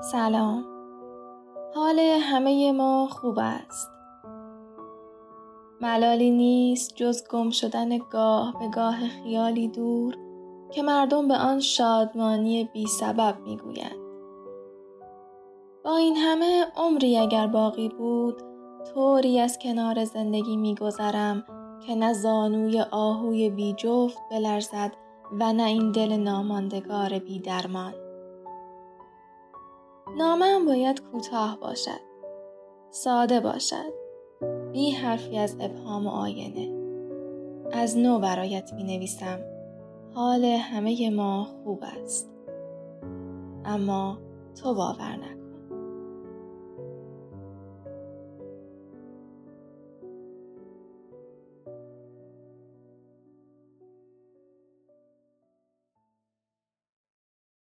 سلام حال همه ما خوب است ملالی نیست جز گم شدن گاه به گاه خیالی دور که مردم به آن شادمانی بی سبب می گویند. با این همه عمری اگر باقی بود طوری از کنار زندگی میگذرم که نه زانوی آهوی بی جفت بلرزد و نه این دل ناماندگار بی درمان. نامم باید کوتاه باشد. ساده باشد. بی حرفی از ابهام و آینه. از نو برایت می نویسم. حال همه ما خوب است. اما تو باور